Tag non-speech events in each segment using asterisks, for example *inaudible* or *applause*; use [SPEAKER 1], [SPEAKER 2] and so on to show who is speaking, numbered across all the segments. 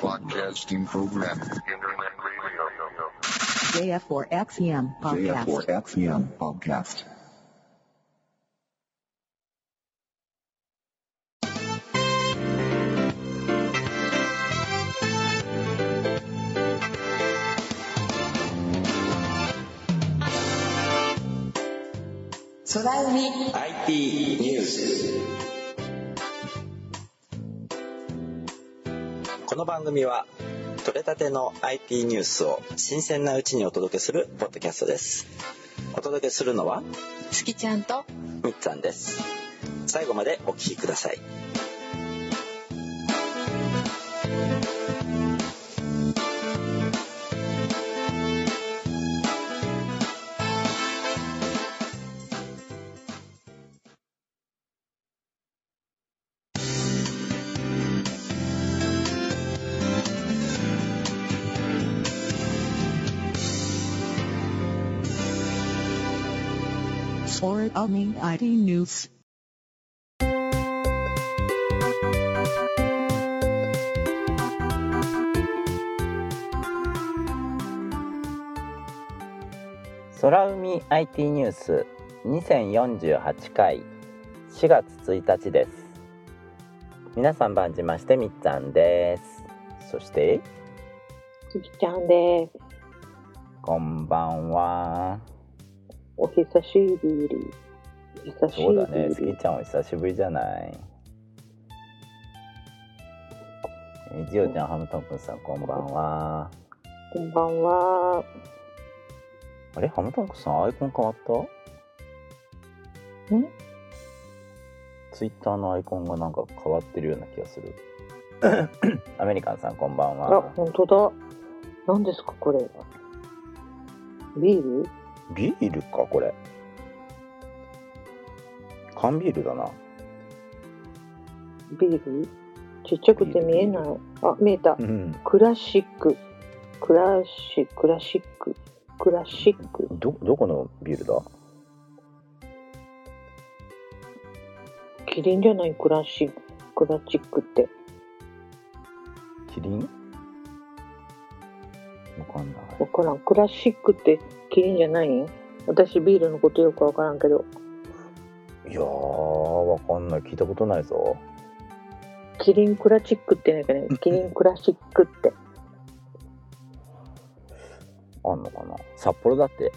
[SPEAKER 1] Broadcasting program. Internet radio.
[SPEAKER 2] JF4XEM podcast.
[SPEAKER 1] JF4XEM podcast.
[SPEAKER 3] 空海
[SPEAKER 4] IT ニュース この番組は取れたての IT ニュースを新鮮なうちにお届けするポッドキャストです。お届けするのは
[SPEAKER 3] 月ちゃんと
[SPEAKER 4] みっつぁんです。最後までお聞きください
[SPEAKER 2] 空海 IT News.
[SPEAKER 4] 空海 IT ニュース2048回4月1日です皆さん番じましてみっつぁんですそして
[SPEAKER 5] 月ちゃんです。
[SPEAKER 4] こんばんは
[SPEAKER 5] お久しぶり。久しぶり。
[SPEAKER 4] そうだね、スキちゃんお久しぶりじゃない。えー、ジオちゃん、ハムトンクンさん、こんばんは。
[SPEAKER 5] こんばんは。
[SPEAKER 4] あれ、ハムトンクンさん、アイコン変わった？
[SPEAKER 5] ん？
[SPEAKER 4] ツイッターのアイコンがなんか変わってるような気がする。*coughs* アメリカンさん、こんばん
[SPEAKER 5] あ
[SPEAKER 4] は。、
[SPEAKER 5] 本当だ。何ですか、これ。ビール？
[SPEAKER 4] ビールか、これ。缶ビールだな。
[SPEAKER 5] ビール？ちっちゃくて見えない。あ、見えた。
[SPEAKER 4] うん。
[SPEAKER 5] クラシック。クラシ、クラシック。クラシック。
[SPEAKER 4] ど、どこのビールだ？
[SPEAKER 5] キリンじゃない？クラシック。クラチックって。
[SPEAKER 4] キリン？わかんない。
[SPEAKER 5] わからん。クラシックってキリンじゃないん？私ビールのことよくわからんけど。
[SPEAKER 4] いやー、わかんない。聞いたことないぞ。
[SPEAKER 5] キリンクラチックってなんかね、キリンクラシックって。
[SPEAKER 4] あんのかな？札幌だって。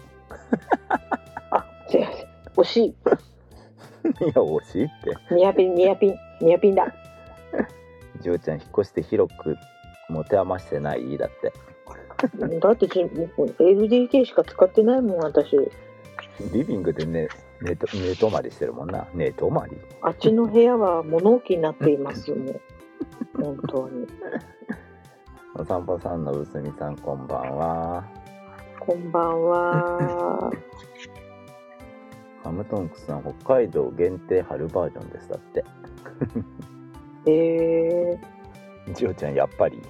[SPEAKER 5] あ、すいません。惜しい。*laughs*
[SPEAKER 4] いや、惜しいって。
[SPEAKER 5] ニアピン、ニアピン、ニアピンだ。
[SPEAKER 4] ジョーちゃん引っ越して広く持て余してない？だって。
[SPEAKER 5] だってじ、LDK しか使ってないもん、私。
[SPEAKER 4] リビングでね、寝と寝泊まりしてるもんな。寝泊まり。
[SPEAKER 5] あっちの部屋は物置になっています、もう。本当に。
[SPEAKER 4] お散歩さんのうすみさん、こんばんは。
[SPEAKER 5] こんばんは。*laughs*
[SPEAKER 4] ハムトンクさん、北海道限定春バージョンです。だって。
[SPEAKER 5] え
[SPEAKER 4] ジョーちゃん、やっぱり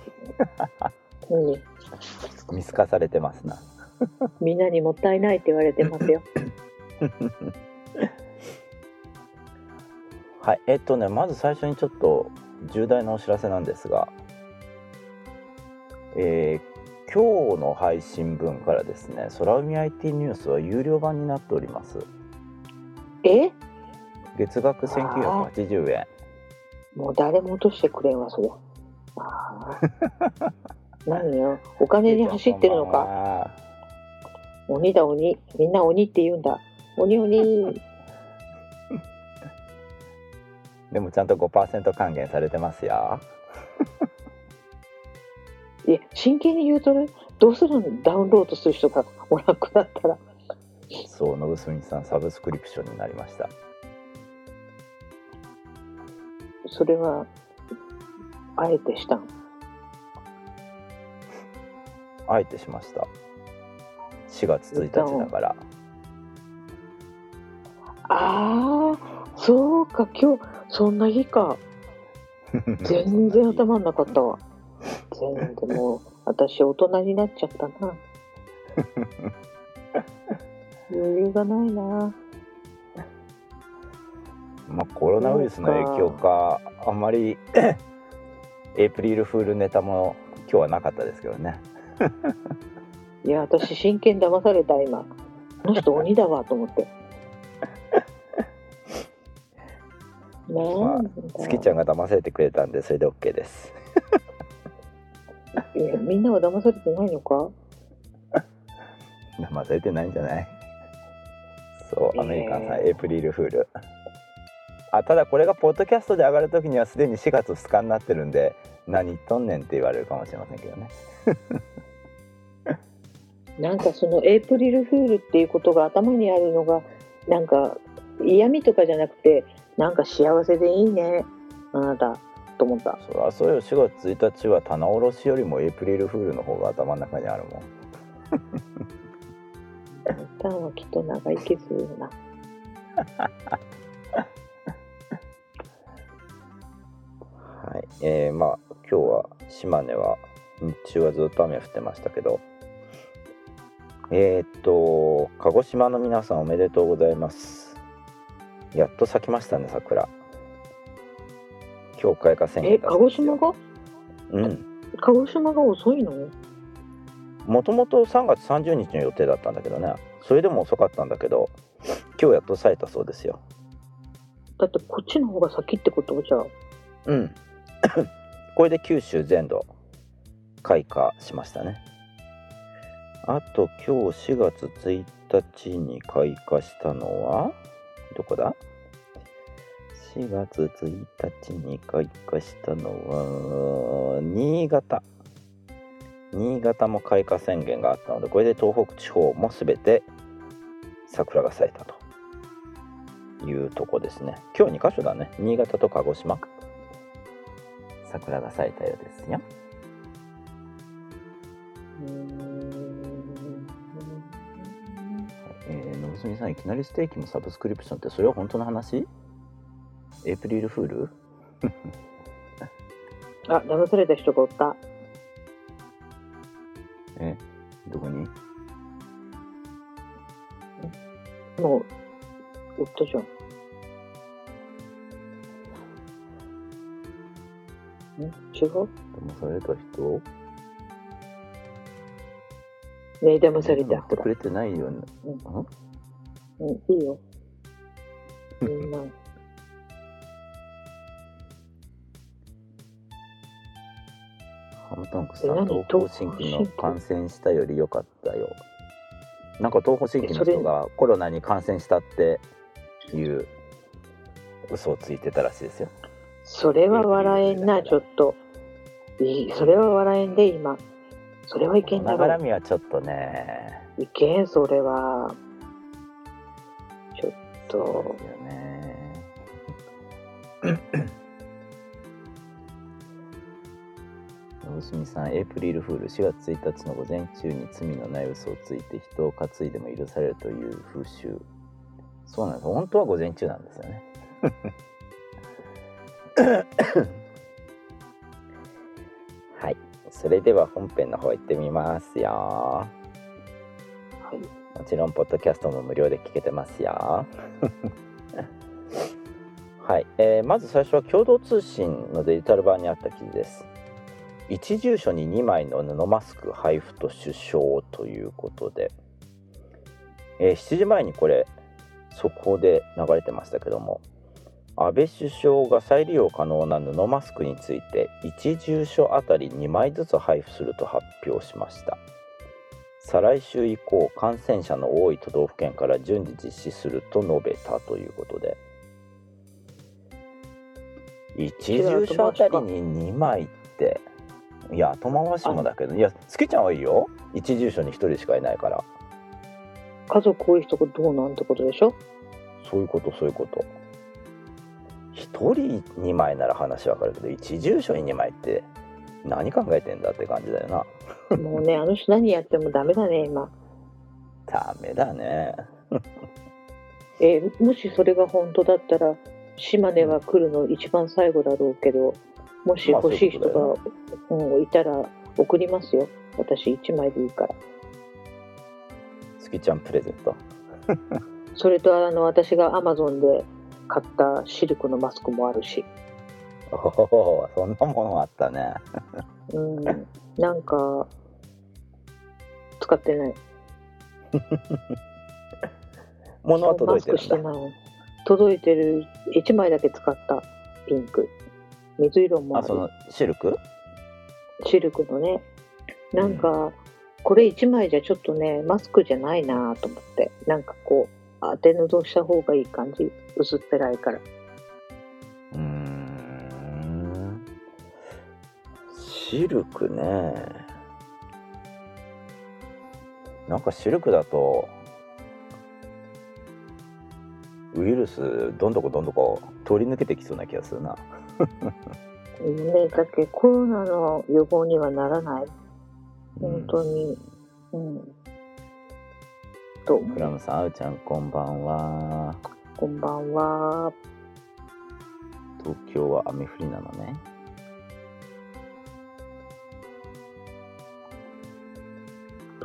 [SPEAKER 4] 見透かされてますな。*laughs*
[SPEAKER 5] みんなにもったいないって言われてますよ。*laughs* *laughs*
[SPEAKER 4] はい、えっとね、まず最初にちょっと重大なお知らせなんですが、えー今日の配信分からですね、空海 IT ニュースは有料版になっております。
[SPEAKER 5] え？
[SPEAKER 4] 月額1980円。
[SPEAKER 5] もう誰も落としてくれんわ、そりゃ。あー *laughs* 何よ？お金に走ってるのか。
[SPEAKER 4] か。
[SPEAKER 5] 鬼だ、鬼。みんな鬼って言うんだ。鬼鬼。*laughs*
[SPEAKER 4] でもちゃんと5%還元されてますよ。*laughs*
[SPEAKER 5] いや、真剣に言うとね、どうするの？ダウンロードする人がおらんくなったら。
[SPEAKER 4] そう、のぶすみさん、サブスクリプションになりました。
[SPEAKER 5] それは、あえてしたん？
[SPEAKER 4] あえてしました。4月1日だから。
[SPEAKER 5] ああ、そうか、今日、そんな日か。*laughs* 全然頭んなかったわ。全然もう、私大人になっちゃったな。*laughs* 余裕がないな。
[SPEAKER 4] まあ、コロナウイルスの影響かあんまり *coughs* エイプリルフールネタも今日はなかったですけどね
[SPEAKER 5] いや、私真剣騙された、今。この人鬼だわ、と思って。なんだ
[SPEAKER 4] 月ちゃんが騙されてくれたんでそれで OK です。*laughs*
[SPEAKER 5] みんなは騙されてないのか？
[SPEAKER 4] 騙されてないんじゃない？そうアメリカンさん、
[SPEAKER 5] えー
[SPEAKER 4] エイプリルフール。あただこれがポッドキャストで上がる時にはすでに4月2日になってるんで何言っとんねんって言われるかもしれませんけどね。*laughs*
[SPEAKER 5] なんかそのエイプリルフールっていうことが頭にあるのがなんか嫌味とかじゃなくてなんか幸せでいいね。あなたと思った。
[SPEAKER 4] そりゃそうよ。4月1日は棚卸しよりもエイプリルフールの方が頭の中にあるもん。
[SPEAKER 5] あなたはきっと長生きするな。
[SPEAKER 4] はい。えー、まあ今日は島根は日中はずっと雨降ってましたけど。えー、っと鹿児島の皆さんおめでとうございますやっと咲きましたね桜。今日開花宣言
[SPEAKER 5] え鹿児島が？
[SPEAKER 4] うん。
[SPEAKER 5] 鹿児島が遅いの？
[SPEAKER 4] もともと3月30日の予定だったんだけどね。それでも遅かったんだけど今日やっと咲いたそうですよ。
[SPEAKER 5] だってこっちの方が先ってこと？じゃあ。
[SPEAKER 4] うん。*coughs* これで九州全土開花しましたね。あと今日4月1日に開花したのは？どこだ？4月1日に開花したのは新潟。新潟も開花宣言があったのでこれで東北地方も全て桜が咲いたというとこですね。今日2箇所だね。新潟と鹿児島。桜が咲いたようですよ。えー、のぶすみさんいきなりステーキもサブスクリプションってそれは本当の話？エイプリルフール？*laughs*
[SPEAKER 5] あ騙された人がおった。
[SPEAKER 4] えどこに？
[SPEAKER 5] もうおったじゃん。ん？違う？
[SPEAKER 4] 騙された人？
[SPEAKER 5] ねえ騙された。
[SPEAKER 4] やってくれてないよね。
[SPEAKER 5] うん、いいよ。*laughs* みんな。
[SPEAKER 4] ハムタンクさん東方神起の感染したより良かったよなんか東方神起の人がコロナに感染したっていう嘘をついてたらしいですよ
[SPEAKER 5] それは笑えんな、ちょっと。いい、それは笑えんで、今。それはいけんだろ
[SPEAKER 4] ながら。みはちょっとね
[SPEAKER 5] いけん、それは。と
[SPEAKER 4] そうですよね大住さん、エイプリルフール4月1日の午前中に罪のない嘘をついて人を担いでも許されるという風習。そうなんです。本当は午前中なんですよね。はい。それでは本編の方行ってみますよ。
[SPEAKER 5] はい。
[SPEAKER 4] もちろん、ポッドキャストも無料で聞けてますよ。*laughs* はい、えーまず最初は共同通信のデジタル版にあった記事です。一住所に2枚の布マスク配布と首相ということで、えー7時前にこれ速報で流れてましたけども安倍首相が再利用可能な布マスクについて1住所あたり2枚ずつ配布すると発表しました再来週以降感染者の多い都道府県から順次実施すると述べたということで。1住所あたりに2枚って。いや後回しもだけど。いやつけちゃんはいいよ。1住所に1人しかいないから。
[SPEAKER 5] 家族多い人がどうなんてことでしょ？
[SPEAKER 4] そういうことそういうこと。1人2枚なら話わかるけど1住所に2枚って何考えてんだって感じだよな
[SPEAKER 5] もうね、あの人何やってもダメだね、今。
[SPEAKER 4] ダメだね
[SPEAKER 5] えーもしそれが本当だったら、島根は来るの一番最後だろうけど、もし
[SPEAKER 4] まあ
[SPEAKER 5] 欲しい人が、うん、いたら送りますよ。私1枚でいいから。
[SPEAKER 4] 月ちゃんプレゼント
[SPEAKER 5] それとあの私がアマゾンで買ったシルクのマスクもあるし。
[SPEAKER 4] おおそんなものあったね
[SPEAKER 5] うん。なんか、使ってない。*laughs*
[SPEAKER 4] 物は届いて
[SPEAKER 5] マスクして
[SPEAKER 4] るんだ
[SPEAKER 5] ない。届いてる1枚だけ使ったピンク。水色もあ
[SPEAKER 4] そのシルク？
[SPEAKER 5] シルクのね。なんか、これ1枚じゃちょっとね、マスクじゃないなと思って。なんかこう、当て布した方がいい感じ。薄っぺらいから。
[SPEAKER 4] シルクねなんかシルクだとウイルスどんどこどんどこ通り抜けてきそうな気がするな
[SPEAKER 5] ね、だけコロナの予防にはならない。本当に。うん。と思う？
[SPEAKER 4] クラムさんあうちゃんこんばんは
[SPEAKER 5] こんばんは。
[SPEAKER 4] 東京は雨降りなのね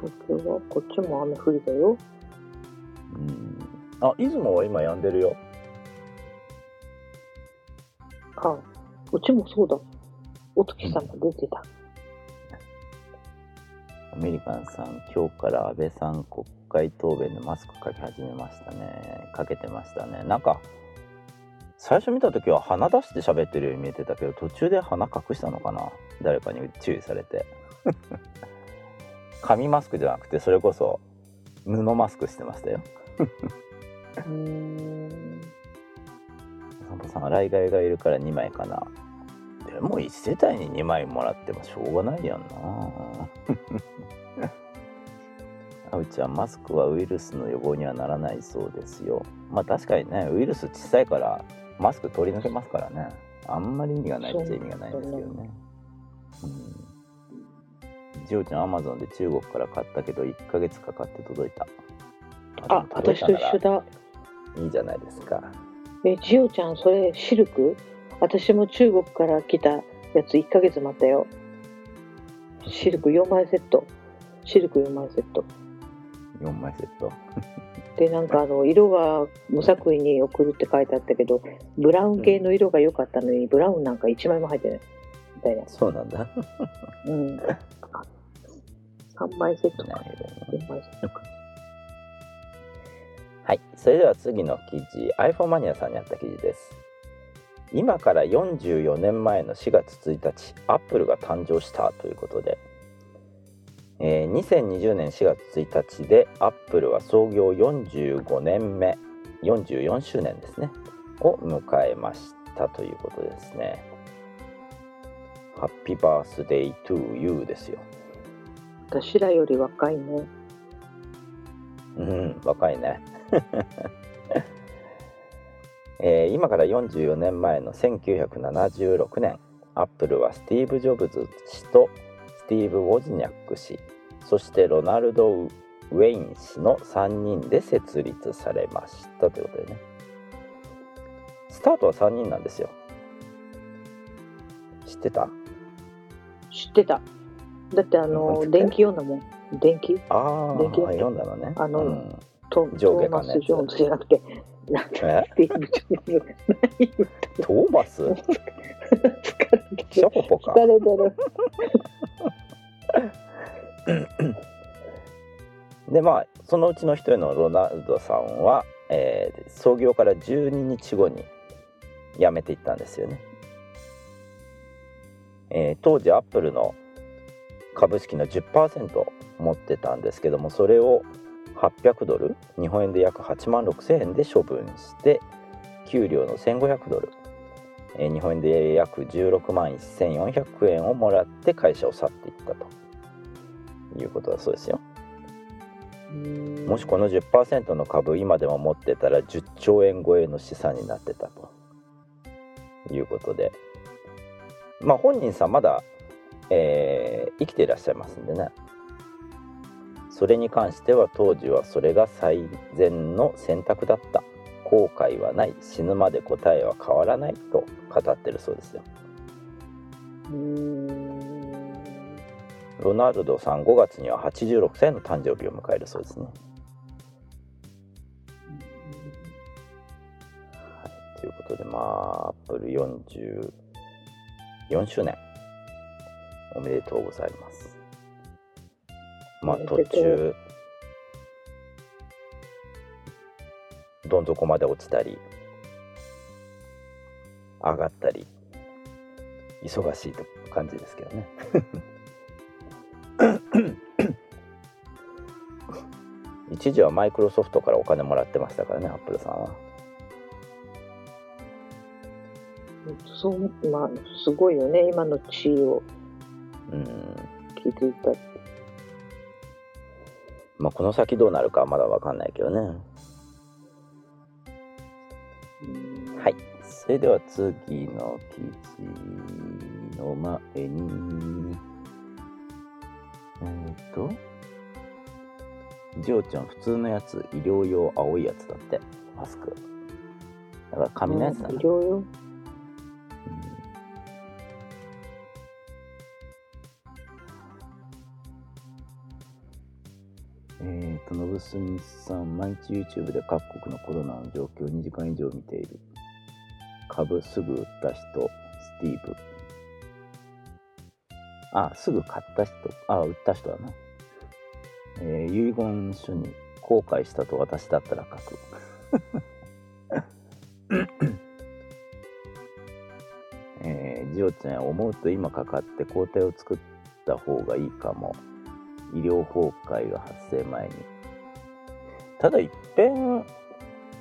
[SPEAKER 5] 東京はこっちも雨降りだよ。
[SPEAKER 4] うんあ出雲は今止んでるよ
[SPEAKER 5] あ、うちもそうだ。お月さんが出てた。
[SPEAKER 4] アメリカンさん、今日から安倍さん国会答弁でマスクかけ始めましたね。かけてましたね。なんか、最初見た時は鼻出して喋ってるように見えてたけど、途中で鼻隠したのかな誰かに注意されて。紙マスクじゃなくて、それこそ布マスクしてましたよ。
[SPEAKER 5] うーん。
[SPEAKER 4] 散歩さん、洗い替えがいるから2枚かな。でも1世帯に2枚もらってもしょうがないやんな。*laughs* あうちゃん、マスクはウイルスの予防にはならないそうですよ。まあ確かにね、ウイルス小さいからマスク取り抜けますからね。あんまり意味がないっちゃ意味がないんですけどね。うん。ジオちゃん、アマゾンで中国から買ったけど1ヶ月かかって届いた。
[SPEAKER 5] あ、私と一緒だ。
[SPEAKER 4] いいじゃないですか。
[SPEAKER 5] え、ジオちゃん、それシルク？私も中国から来たやつ1ヶ月待ったよ。シルク4枚セット。シルク4枚セット。
[SPEAKER 4] 4枚セット。
[SPEAKER 5] で、なんかあの、色が無作為に送るって書いてあったけど、ブラウン系の色が良かったのに、ブラウンなんか1枚も入ってない。みたいな。
[SPEAKER 4] そうなんだ。
[SPEAKER 5] うん。*laughs* 3枚セットか。4枚セットか。
[SPEAKER 4] はい、それでは次の記事。iPhone マニアさんにあった記事です。今から44年前の4月1日アップルが誕生したということで、えー2020年4月1日でアップルは創業45年目44周年ですね。を迎えましたということですね。ハッピーバースデートゥーユーですよ。
[SPEAKER 5] 私らより若いね。
[SPEAKER 4] うん、若いね。*laughs* えー今から44年前の1976年、アップルはスティーブ・ジョブズ氏とスティーブ・ウォズニャック氏、そしてロナルド・ウェイン氏の3人で設立されましたということでね。スタートは3人なんですよ。知ってた？
[SPEAKER 5] 知ってた。だってあの、電気読んだもん。電気？
[SPEAKER 4] ああ、
[SPEAKER 5] できる
[SPEAKER 4] 読んだのね。
[SPEAKER 5] あの
[SPEAKER 4] うん
[SPEAKER 5] ト
[SPEAKER 4] 上
[SPEAKER 5] トーマス・ジョーンズじゃなくて、なんて
[SPEAKER 4] え？
[SPEAKER 5] スティーブ・ジョブズ。何言った
[SPEAKER 4] トーマス？
[SPEAKER 5] 疲れてる。*laughs*
[SPEAKER 4] でまあそのうちの一人のロナルドさんは、えー創業から12日後に辞めていったんですよね、えー当時アップルの株式の10%持ってたんですけどもそれを800ドル日本円で約8万6000円で処分して給料の1500ドル、日本円で約16万1400円をもらって会社を去っていったということだそうですよ。もしこの10%の株今でも持ってたら10兆円超えの資産になってたということで。まあ本人さんまだ、えー生きていらっしゃいますんでね。それに関しては当時はそれが最善の選択だった。後悔はない。死ぬまで答えは変わらないと語ってるそうですよ。ロナルドさん5月には86歳の誕生日を迎えるそうですね。はい。ということでまあアップル44周年。おめでとうございます。まあ途中どん底まで落ちたり上がったり忙しいと感じですけどね。*coughs* 一時はマイクロソフトからお金もらってましたからねアップルさんは。
[SPEAKER 5] そう、まあ、すごいよね、今の地位を
[SPEAKER 4] うん
[SPEAKER 5] 築いた。
[SPEAKER 4] まあこの先どうなるかはまだわかんないけどね
[SPEAKER 5] うん
[SPEAKER 4] はい。それでは次の記事の前に、えーっと、ジョーちゃん、普通のやつ、医療用青いやつだって、マスク。だから紙のやつだな。
[SPEAKER 5] 医療用？
[SPEAKER 4] えーと、のぶすみさん、毎日 YouTube で各国のコロナの状況を2時間以上見ている。株すぐ売った人、スティーブ。あ、すぐ買った人、あ、売った人だな。えー遺言書に後悔したと私だったら書く。*laughs* えー、ジオちゃん思うと今かかって抗体を作った方がいいかも。医療崩壊が発生前に。ただいっぺん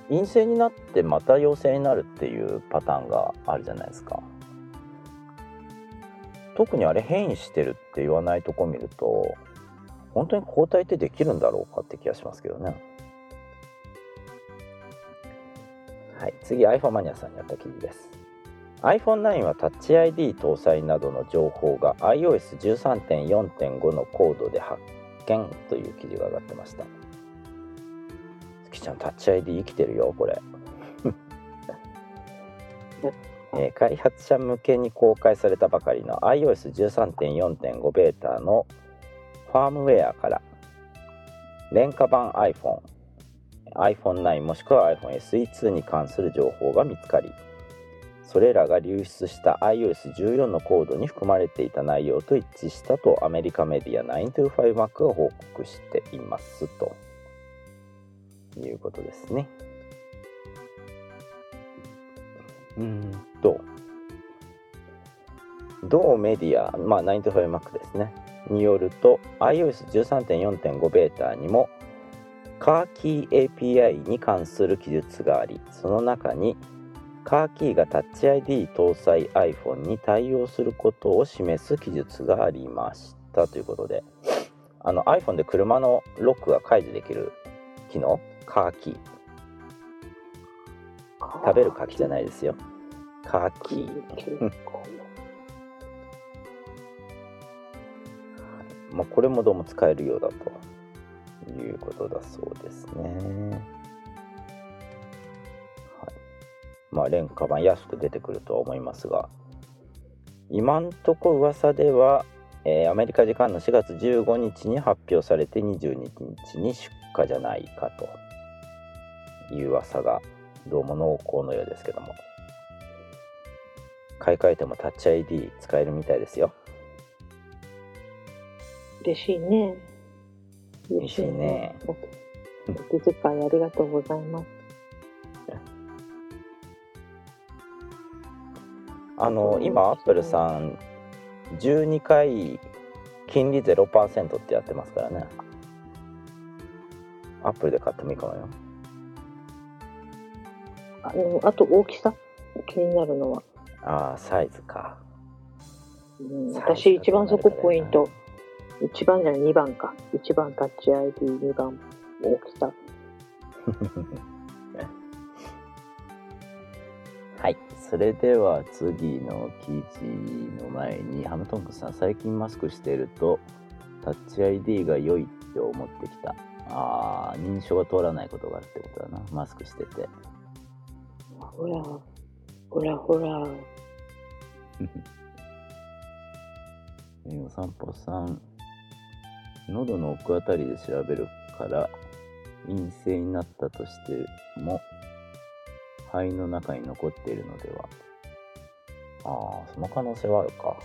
[SPEAKER 4] 陰性になってまた陽性になるっていうパターンがあるじゃないですか。特にあれ変異してるって言わないとこ見ると本当に抗体ってできるんだろうかって気がしますけどね。はい、次 iPhone マニアさんにやった記事です。iPhone9 はタッチ ID 搭載などの情報が iOS13.4.5 のコードで発見という記事が上がってました。月ちゃん、タッチ ID 生きてるよ、これ。*laughs* えー開発者向けに公開されたばかりの iOS13.4.5 ベータのファームウェアから廉価版 iPhone、iPhone9 もしくは iPhone SE2 に関する情報が見つかり、それらが流出した iOS14 のコードに含まれていた内容と一致したとアメリカメディア 925Mac が報告していますということですね。うんと、同メディア、まあ 925Mac ですね、によると iOS13.4.5 ベータにもカーキー API に関する記述があり、その中にカーキーがタッチ ID 搭載 iPhone に対応することを示す記述がありましたということで、あの iPhone で車のロックが解除できる機能、カーキー。食べる柿じゃないですよ。カーキー。*laughs* まあ、これもどうも使えるようだということだそうですね。まあ、廉価版安く出てくるとは思いますが、今んとこ噂では、えーアメリカ時間の4月15日に発表されて22日に出荷じゃないかという噂がどうも濃厚のようですけども買い替えてもタッチ ID 使えるみたいですよ
[SPEAKER 5] 嬉しいね。
[SPEAKER 4] 嬉しいね。
[SPEAKER 5] おお気遣いありがとうございます。
[SPEAKER 4] あの今アップルさん12回金利0%ってやってますからねアップルで買ってもいいかもよ
[SPEAKER 5] あの、あと大きさ？気になるのは。
[SPEAKER 4] ああサイズか
[SPEAKER 5] うん、私一番そこポイント。一番じゃない、2番か。一番タッチ ID、2番大きさ。*laughs*
[SPEAKER 4] はいそれでは次の記事の前にハムトンクさん最近マスクしているとタッチ ID が良いって思ってきた。あー認証が通らないことがあるってことだな。マスクしてて。
[SPEAKER 5] ほら、ほらほら。*laughs*
[SPEAKER 4] えーお散歩さん。喉の奥あたりで調べるから陰性になったとしても肺の中に残っているのでは。ああその可能性はあるか。は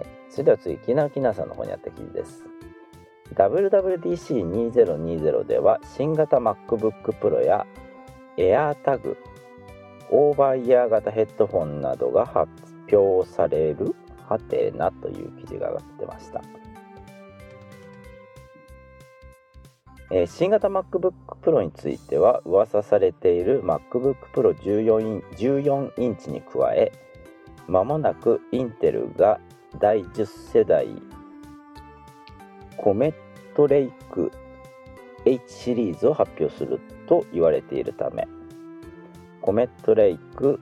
[SPEAKER 4] い。それでは次きなきなさんの方にあった記事です。WWDC2020 では新型 MacBook Pro や AirTag オーバーイヤー型ヘッドフォンなどが発表されるはてなという記事が上がってました、えー新型 MacBook Pro については噂されている MacBook Pro 14イン14インチに加えまもなくインテルが第10世代コメットレイク H シリーズを発表すると言われているためコメットレイク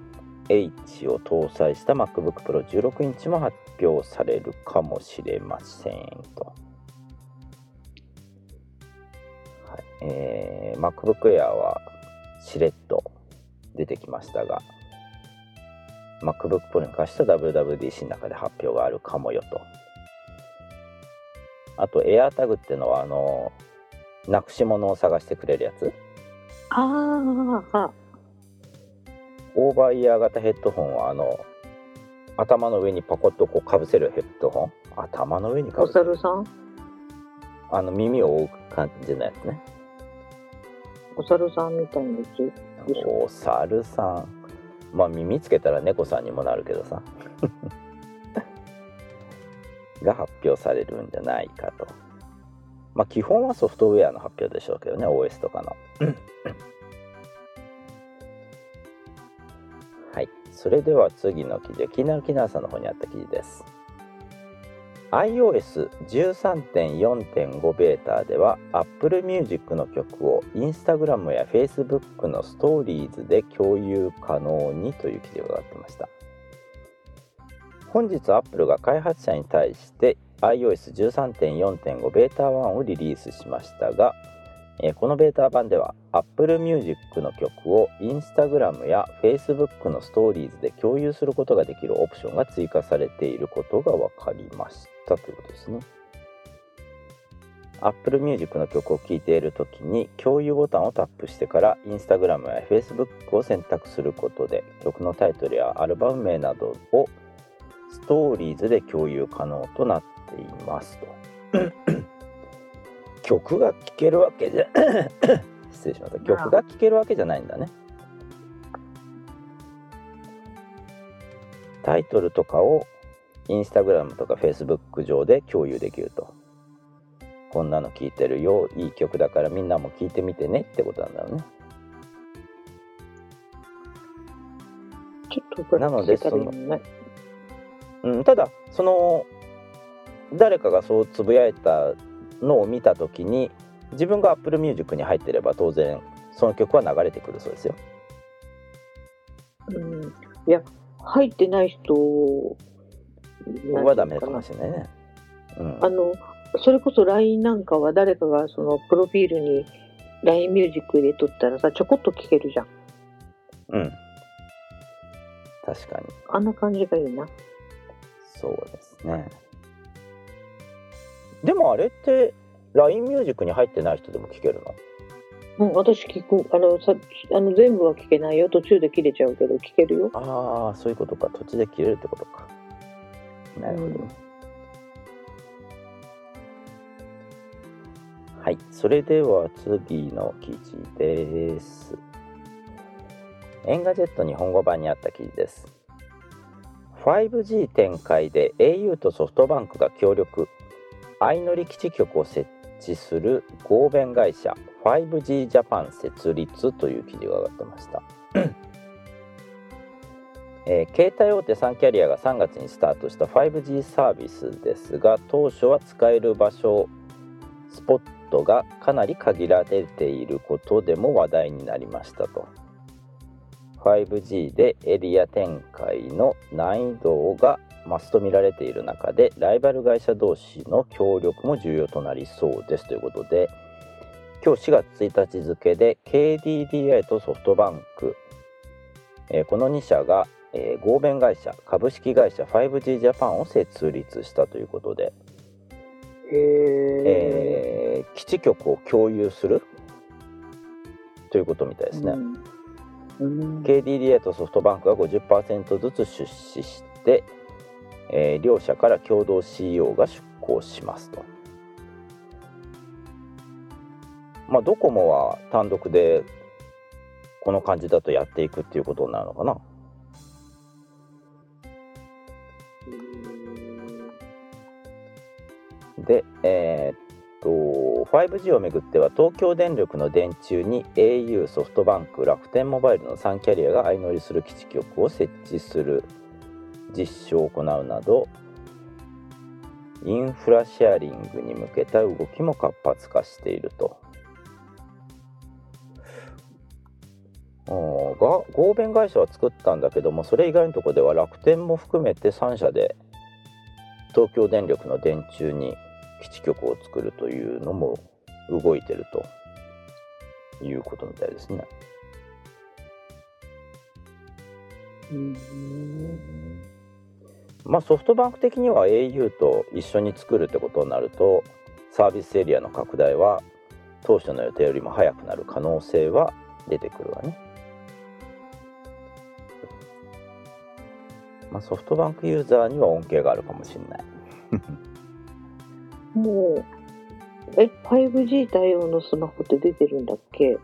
[SPEAKER 4] H を搭載した MacBook Pro 16インチも発表されるかもしれませんと。えー、MacBook Air はしれっと出てきましたが MacBook Pro に関しては WWDC の中で発表があるかもよと。あと AirTag っていうのはあのなくし物を探してくれるやつ？
[SPEAKER 5] ああ、
[SPEAKER 4] オーバーイヤー型ヘッドホンはあの頭の上にパコッとこうかぶせるヘッドホン？頭の上にか
[SPEAKER 5] お
[SPEAKER 4] ぶせる？
[SPEAKER 5] 猿さん？
[SPEAKER 4] あの耳を覆う感じのやつね
[SPEAKER 5] お猿さんみたいなやつ？でしょ？
[SPEAKER 4] お猿さん。まあ耳つけたら猫さんにもなるけどさ。*laughs* が発表されるんじゃないかと。まあ基本はソフトウェアの発表でしょうけどね OS とかの。はい。それでは次の記事。気になるキナーさんの方にあった記事です。iOS13.4.5 ベータでは Apple Music の曲を Instagram や Facebook のストーリーズで共有可能にという記事が上がってました。本日 Apple が開発者に対して iOS13.4.5 ベータ1をリリースしましたがえこのベータ版では Apple Music の曲を Instagram や Facebook のストーリーズで共有することができるオプションが追加されていることが分かりましたということですね。Apple Music の曲を聴いているときに共有ボタンをタップしてから Instagram や Facebook を選択することで曲のタイトルやアルバム名などをストーリーズで共有可能となっていますと。*laughs* 曲が聴けるわけじゃ *coughs* 失礼しました。曲が聴けるわけじゃないんだね。タイトルとかをインスタグラムとかフェイスブック上で共有できると。こんなの聴いてるよいい曲だからみんなも聴いてみてねってことなんだろうね。
[SPEAKER 5] ちょっとこれ
[SPEAKER 4] なので
[SPEAKER 5] つけたらいいね。
[SPEAKER 4] うん、ただその誰かがそうつぶやいたのを見た時に自分が Apple Music に入ってれば当然その曲は流れてくるそうですよ
[SPEAKER 5] うん、いや入ってない人
[SPEAKER 4] はダメかもしれないね。うん、
[SPEAKER 5] あのそれこそ LINE なんかは誰かがそのプロフィールに LINE ミュージック入れとったらさちょこっと聴けるじゃん
[SPEAKER 4] うん。確かに。
[SPEAKER 5] あんな感じがいいな
[SPEAKER 4] そうですね。でもあれって LINE ミュージックに入ってない人でも聴けるの？
[SPEAKER 5] うん私聞くあのさあの全部は聞けないよ途中で切れちゃうけど聞けるよ
[SPEAKER 4] ああ、そういうことか。土地で切れるってことか。なるほど。
[SPEAKER 5] うん
[SPEAKER 4] はい。それでは次の記事です。Engadget 日本語版にあった記事です。5G 展開で au とソフトバンクが協力。相乗り基地局を設置する合弁会社 5G ジャパン設立という記事が上がってました。えー携帯大手3キャリアが3月にスタートした 5G サービスですが当初は使える場所スポットがかなり限られていることでも話題になりましたと 5G でエリア展開の難易度が増すと見られている中でライバル会社同士の協力も重要となりそうです。ということで今日4月1日付で KDDI とソフトバンク、えーこの2社が、えー合弁会社株式会社 5G ジャパンを設立したということで、
[SPEAKER 5] へえ
[SPEAKER 4] えー基地局を共有する？ということみたいですね。
[SPEAKER 5] うん。うん。
[SPEAKER 4] KDDA とソフトバンクが50%ずつ出資して、えー両社から共同 CEO が出向しますと。まあドコモは単独でこの感じだとやっていくっていうことになるのかな。で、えーっと 5G をめぐっては東京電力の電柱に au ソフトバンク楽天モバイルの3キャリアが相乗りする基地局を設置する実証を行うなどインフラシェアリングに向けた動きも活発化していると。が合弁会社は作ったんだけどもそれ以外のとこでは楽天も含めて3社で東京電力の電柱に基地局を作るというのも動いてるということみたいですね。
[SPEAKER 5] うん。
[SPEAKER 4] まあソフトバンク的には au と一緒に作るってことになるとサービスエリアの拡大は当初の予定よりも早くなる可能性は出てくるわね。まあ、ソフトバンクユーザーには恩恵があるかもしれない。*laughs*
[SPEAKER 5] もう、え、5G 対応のスマホって出てるんだっけ？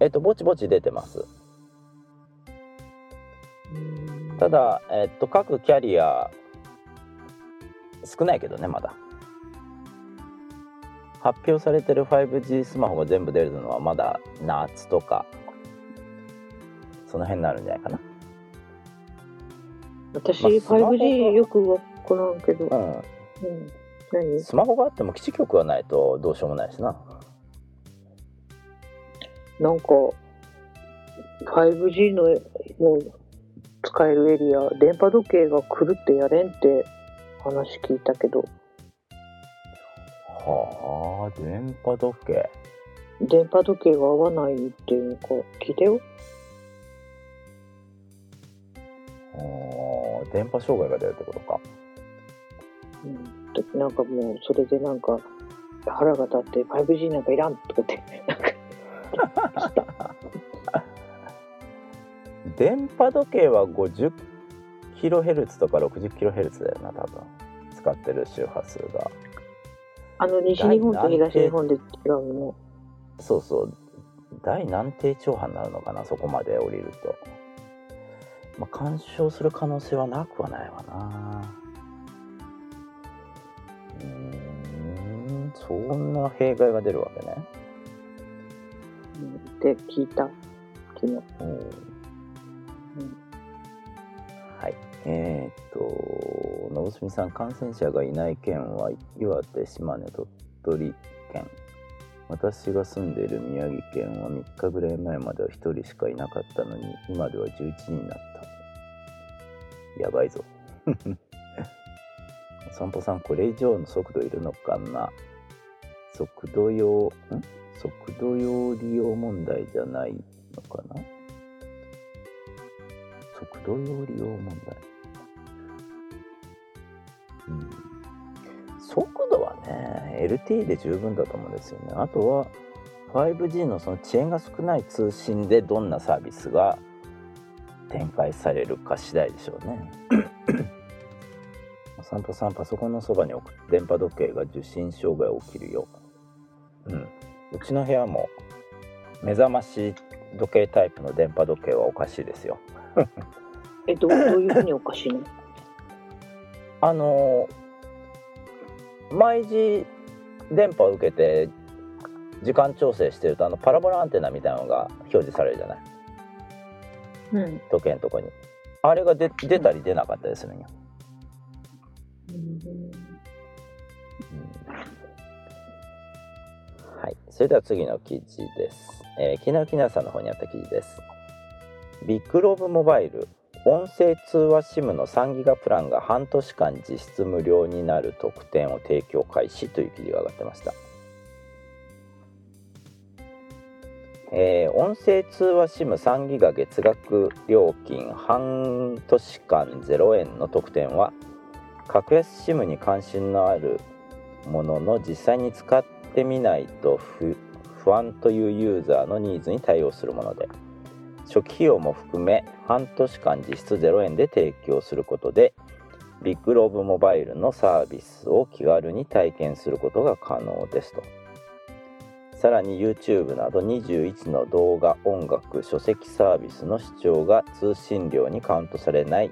[SPEAKER 4] えっとぼちぼち出てます。ただ、えっと、各キャリア少ないけどねまだ。発表されてる 5G スマホが全部出るのはまだ夏とかその辺になるんじゃないかな。
[SPEAKER 5] 私、
[SPEAKER 4] まあスマホが。
[SPEAKER 5] 5G よくわからんけど、
[SPEAKER 4] う
[SPEAKER 5] うん。何？
[SPEAKER 4] んスマホがあっても基地局がないとどうしようもないしな。
[SPEAKER 5] なんか、5G のもう使えるエリア、電波時計が来るってやれんって話聞いたけど、
[SPEAKER 4] はあ電波時計？
[SPEAKER 5] 電波時計が合わないっていうのか聞いたよ。
[SPEAKER 4] はあ電波障害が出るってことか
[SPEAKER 5] うん。でなんかもう、それでなんか、腹が立って 5G なんかいらんとかって、なんか、*laughs*
[SPEAKER 4] 電波時計は 50kHz とか 60kHz だよな多分。使ってる周波数が。
[SPEAKER 5] あの、西日本と東日本で違うの。
[SPEAKER 4] そうそう。大何低調波になるのかなそこまで降りると、まあ、干渉する可能性はなくはないわな。うーんそんな弊害が出るわけね。
[SPEAKER 5] うんって聞いた、昨日。
[SPEAKER 4] うんはい。えーっと、のぶすみさん、感染者がいない県は岩手、島根、鳥取県。私が住んでいる宮城県は3日ぐらい前までは1人しかいなかったのに、今では11人になった。やばいぞ。お *laughs* 散歩さん、これ以上の速度いるのかな？速度用、ん？速度用利用問題じゃないのかな？速度用利用問題？うん。速度はね、LTE で十分だと思うんですよね。あとは、5G のその遅延が少ない通信でどんなサービスが展開されるか次第でしょうね。お *coughs* 散歩さん、パソコンのそばに置く電波時計が受信障害起きるよ。うん。うちの部屋も目覚まし時計タイプの電波時計はおかしいですよ。
[SPEAKER 5] え、どうどういうふうにおかしいの？*laughs*
[SPEAKER 4] あのー毎時電波を受けて時間調整してるとあのパラボラアンテナみたいなのが表示されるじゃない？
[SPEAKER 5] うん。
[SPEAKER 4] 時計のとこに。あれが出出たり出なかったりするんよ、はい。それでは次の記事です、えー、きなきなさんの方にあった記事です。ビッグローブモバイル音声通話 SIM の3ギガプランが半年間実質無料になる特典を提供開始という記事が上がってました、えー音声通話 SIM3 ギガ月額料金半年間0円の特典は格安 SIM に関心のあるものの実際に使ってみないと不不安というユーザーのニーズに対応するもので初期費用も含め半年間実質0円で提供することでビッグローブモバイルのサービスを気軽に体験することが可能ですと。さらに YouTube など21の動画音楽書籍サービスの視聴が通信料にカウントされない。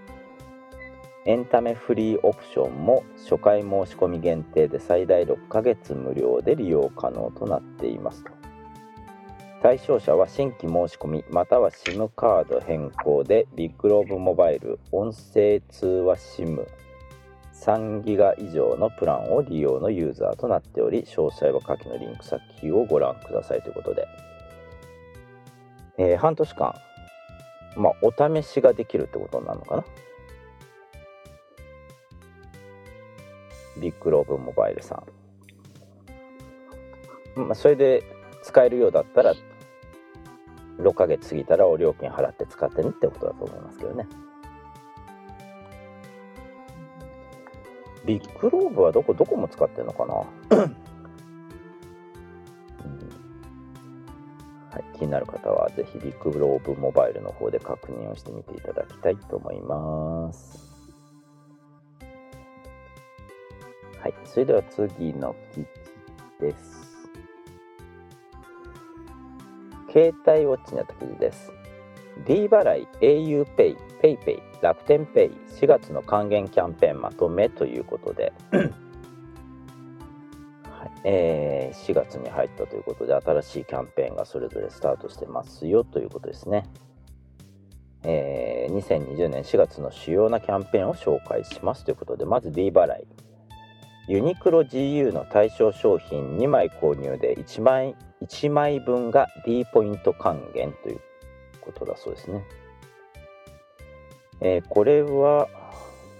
[SPEAKER 4] エンタメフリーオプションも初回申し込み限定で最大6ヶ月無料で利用可能となっていますと。対象者は新規申し込みまたは SIM カード変更でビッグローブモバイル音声通話 SIM3 ギガ以上のプランを利用のユーザーとなっており詳細は下記のリンク先をご覧くださいということで、えー半年間まあお試しができるってことになるのかな？ビッグローブモバイルさん。まあ、それで使えるようだったら、6ヶ月過ぎたらお料金払って使ってねってことだと思いますけどね。ビッグローブはどこ、どこも使ってるのかな、うんはい、気になる方はぜひビッグローブモバイルの方で確認をしてみていただきたいと思います。はい、それでは次の記事です。携帯ウォッチにあった記事です。D 払い、auPay、PayPay、楽天 Pay、4月の還元キャンペーンまとめということで、*clears throat* はいえー4月に入ったということで、新しいキャンペーンがそれぞれスタートしてますよということですね。えー2020年4月の主要なキャンペーンを紹介しますということで、まず D 払い。ユニクロ GU の対象商品2枚購入で1枚 ,1 枚分が D ポイント還元ということだそうですね。えーこれは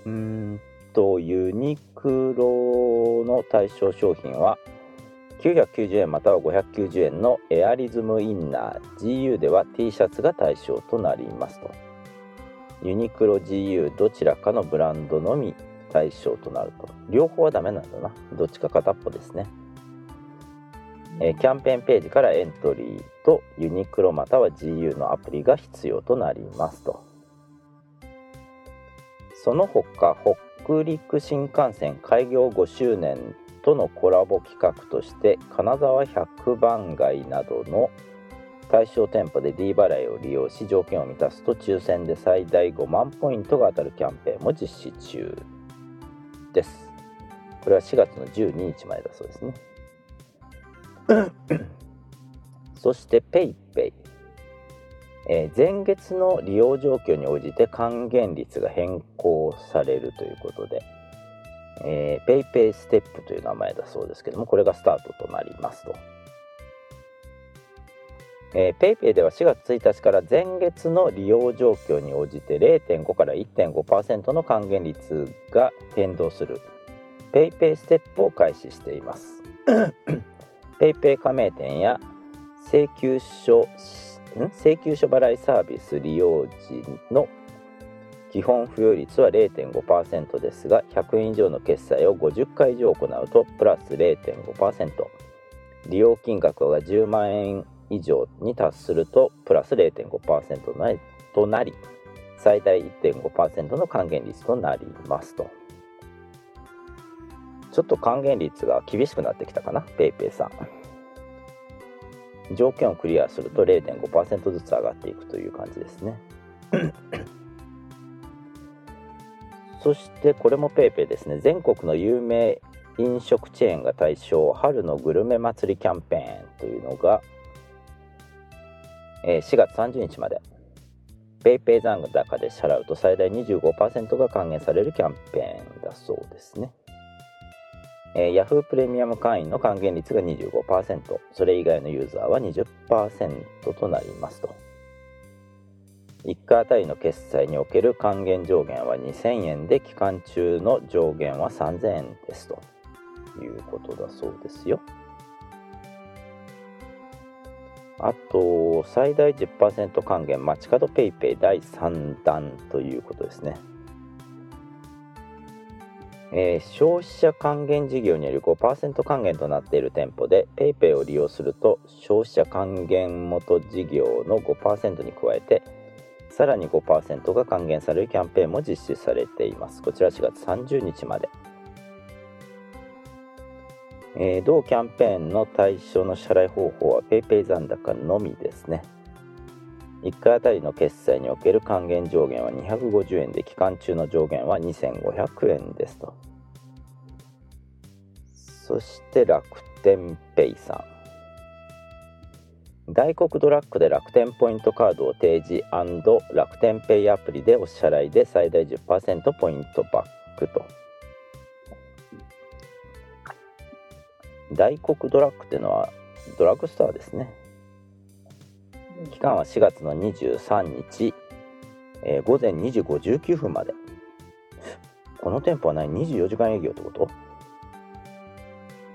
[SPEAKER 4] うんとユニクロの対象商品は990円または590円のエアリズムインナー GU では T シャツが対象となりますとユニクロ GU どちらかのブランドのみ対象となると。両方はダメなんだな。どっちか片っぽですね、えーキャンペーンページからエントリーとユニクロまたは GU のアプリが必要となりますと。その他北陸新幹線開業5周年とのコラボ企画として金沢百番街などの対象店舗で D 払いを利用し条件を満たすと抽選で最大5万ポイントが当たるキャンペーンも実施中。です。これは4月の12日前だそうですね。*laughs* そして PayPay えー前月の利用状況に応じて還元率が変更されるということで、えー、PayPay ステップという名前だそうですけどもこれがスタートとなりますと、えー、PayPay では4月1日から前月の利用状況に応じて0.5から1.5%の還元率が変動する。PayPay ステップを開始しています。*coughs* PayPay 加盟店や請求書請求書払いサービス利用時の基本付与率は0.5%ですが100円以上の決済を50回以上行うとプラス0.5%利用金額が10万円以上に達するとプラス0.5%となり最大1.5%の還元率となりますと。ちょっと還元率が厳しくなってきたかな？PayPay さん。条件をクリアすると0.5%ずつ上がっていくという感じですね。*clears throat* そしてこれも PayPay ですね。全国の有名飲食チェーンが対象春のグルメ祭りキャンペーンというのが、えー4月30日まで。PayPay 残高で支払うと最大25%が還元されるキャンペーンだそうですね。えー、Yahoo プレミアム会員の還元率が25%それ以外のユーザーは20%となりますと。1回あたりの決済における還元上限は2000円で期間中の上限は3000円ですということだそうですよ。あと最大10%還元街角 PayPay 第3弾ということですね。えー消費者還元事業により5%還元となっている店舗で PayPay を利用すると消費者還元元事業の5%に加えてさらに5%が還元されるキャンペーンも実施されています。こちら4月30日まで、えー同キャンペーンの対象の支払い方法は PayPay 残高のみですね。1回あたりの決済における還元上限は250円で期間中の上限は2500円ですと。そして楽天ペイさん。大黒ドラッグで楽天ポイントカードを提示楽天ペイアプリでお支払いで最大10%ポイントバックと。大黒ドラッグっていうのはドラッグストアですね。期間は4月の23日、えー午前2時59分まで。この店舗は何24時間営業ってこと？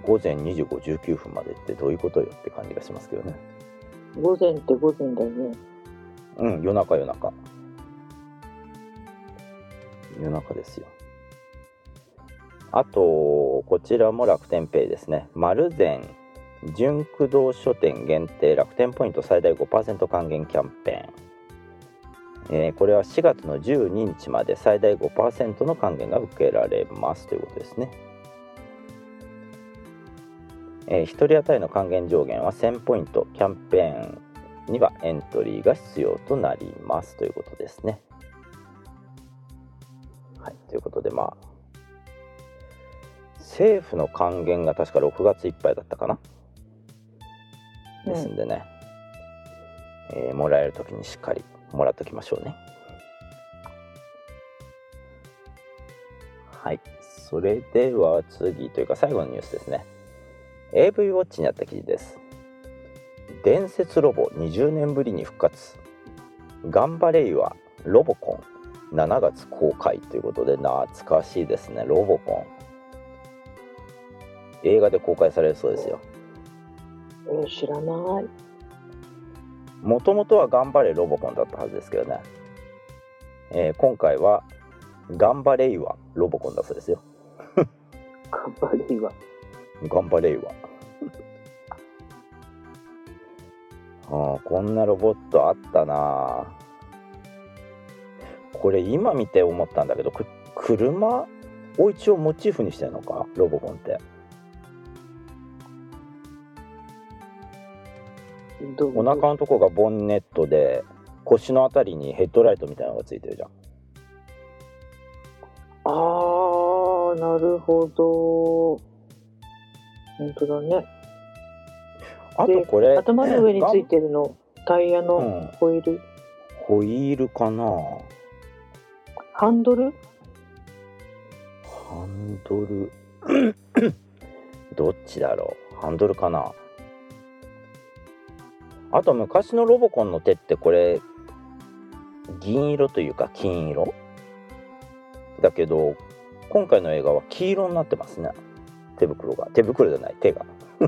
[SPEAKER 4] 午前2時59分までってどういうことよって感じがしますけどね。
[SPEAKER 5] 午前って午前だよね。
[SPEAKER 4] うん夜中夜中。夜中ですよあとこちらも楽天ペイですね。丸善純駆動書店限定楽天ポイント最大5%還元キャンペーン、えーこれは4月の12日まで最大5%の還元が受けられます。ということですね、え1人当たりの還元上限は1000ポイント。キャンペーンにはエントリーが必要となります。ということですね。はい。ということでまあ政府の還元が確か6月いっぱいだったかな？ですんでね、えーもらえる時にしっかりもらっときましょうね。はい。それでは次というか最後のニュースですね。AV ウォッチにあった記事です。伝説ロボ20年ぶりに復活。ガンバレイはロボコン7月公開ということで懐かしいですね。ロボコン映画で公開されるそうですよ。
[SPEAKER 5] えー知らない。
[SPEAKER 4] もともとは頑張れロボコンだったはずですけどね、えー今回は頑張れいわロボコンだそうですよ。
[SPEAKER 5] 頑張れは。
[SPEAKER 4] 頑張れいわあーこんなロボットあったな。これ今見て思ったんだけどく車を一応モチーフにしてるのか？ロボコンってお腹のとこがボンネットで腰のあたりにヘッドライトみたいなのがついてるじゃん。
[SPEAKER 5] あー、なるほど。本当だね。
[SPEAKER 4] あとこれ
[SPEAKER 5] 頭の上についてるの、タイヤ
[SPEAKER 4] う
[SPEAKER 5] の
[SPEAKER 4] ん。
[SPEAKER 5] ホイール、
[SPEAKER 4] ホイールかな？
[SPEAKER 5] ハンドル？
[SPEAKER 4] ハンドル。*coughs* どっちだろう？ハンドルかな？あと昔のロボコンの手ってこれ銀色というか金色？だけど今回の映画は黄色になってますね。手袋が。手袋じゃない。手が。*laughs*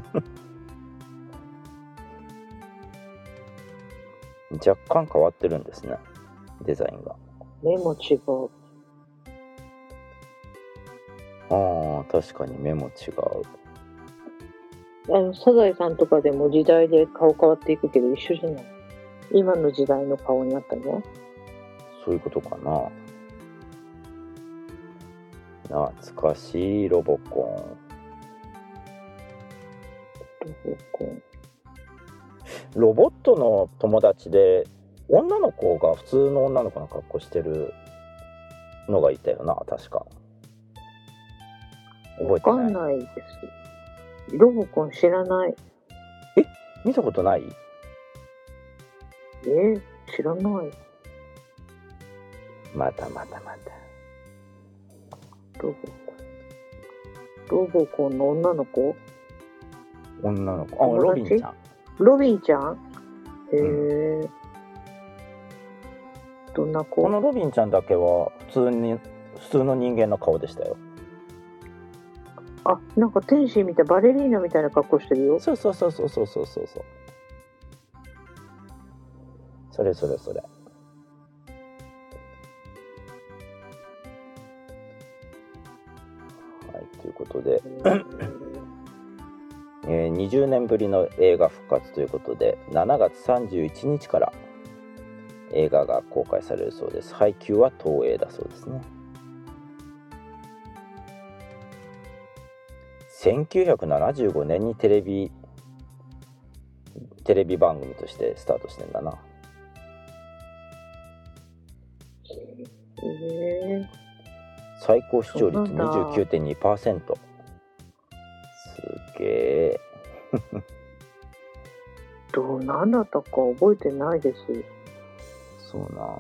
[SPEAKER 4] 若干変わってるんですね。デザインが。
[SPEAKER 5] 目も違う。
[SPEAKER 4] あー確かに目も違う
[SPEAKER 5] あの、サザエさんとかでも時代で顔変わっていくけど一緒じゃない？今の時代の顔になったの
[SPEAKER 4] そういうことかな。懐かしいロボコ
[SPEAKER 5] ロボコン。
[SPEAKER 4] ン。ロボットの友達で、女の子が普通の女の子の格好してるのがいたよな、確か。覚えてない？
[SPEAKER 5] んないです。ロボコン知らない。
[SPEAKER 4] 見たことない？
[SPEAKER 5] え？ー知らない。
[SPEAKER 4] またまたまた。
[SPEAKER 5] ロボコン。ロボコンの女の子？
[SPEAKER 4] 女の子。あ、
[SPEAKER 5] 友達？
[SPEAKER 4] ロビンちゃん。
[SPEAKER 5] ロビンちゃん？へえ、どんな子？
[SPEAKER 4] このロビンちゃんだけは普通に、普通の人間の顔でしたよ。
[SPEAKER 5] あ、なんか天使みたい、バレリーナみたいな格好してるよ。
[SPEAKER 4] そうそうそうそうそうそうそうそう。それそれそれ。はい、ということで、*coughs* えー20年ぶりの映画復活ということで7月31日から映画が公開されるそうです配給は東映だそうですね1975年にテレビテレビ番組としてスタートしてんだな。
[SPEAKER 5] え。
[SPEAKER 4] 最高視聴率
[SPEAKER 5] そうなんだ。
[SPEAKER 4] 29.2%すげえ。
[SPEAKER 5] ー、*laughs* どうなんだったか覚えてないです。
[SPEAKER 4] そうな。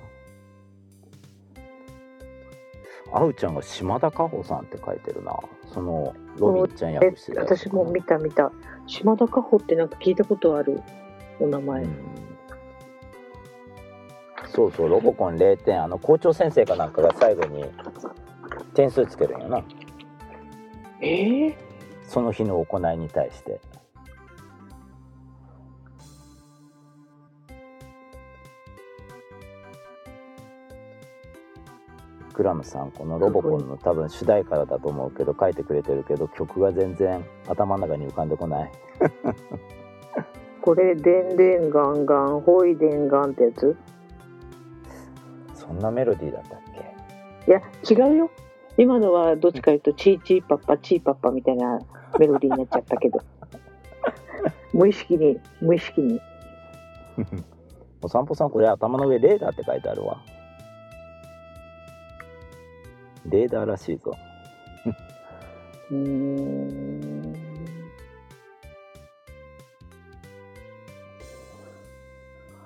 [SPEAKER 4] あうちゃんが島田果歩さんって書いてるな。そのロビンちゃん
[SPEAKER 5] え
[SPEAKER 4] 役してた
[SPEAKER 5] 私も見た見た。島田果歩ってなんか聞いたことあるお名前。
[SPEAKER 4] うん。そうそうロボコン0点あの校長先生かなんかが最後に点数つけるんよな。
[SPEAKER 5] えー、
[SPEAKER 4] その日の行いに対してクラムさんこのロボコンの多分主題歌だと思うけど書いてくれてるけど曲が全然頭の中に浮かんでこない
[SPEAKER 5] これ、でんでんがんがん、ほいでんがんってやつ？
[SPEAKER 4] そんなメロディーだったっけ？
[SPEAKER 5] いや、違うよ。今のはどっちかというと、チーチーパッパ、チーパッパみたいなメロディーになっちゃったけど。*laughs* 無意識に、無意識に。*laughs*
[SPEAKER 4] お散歩さんこれ頭の上レーダーって書いてあるわレーダーらしいぞ
[SPEAKER 5] うーん。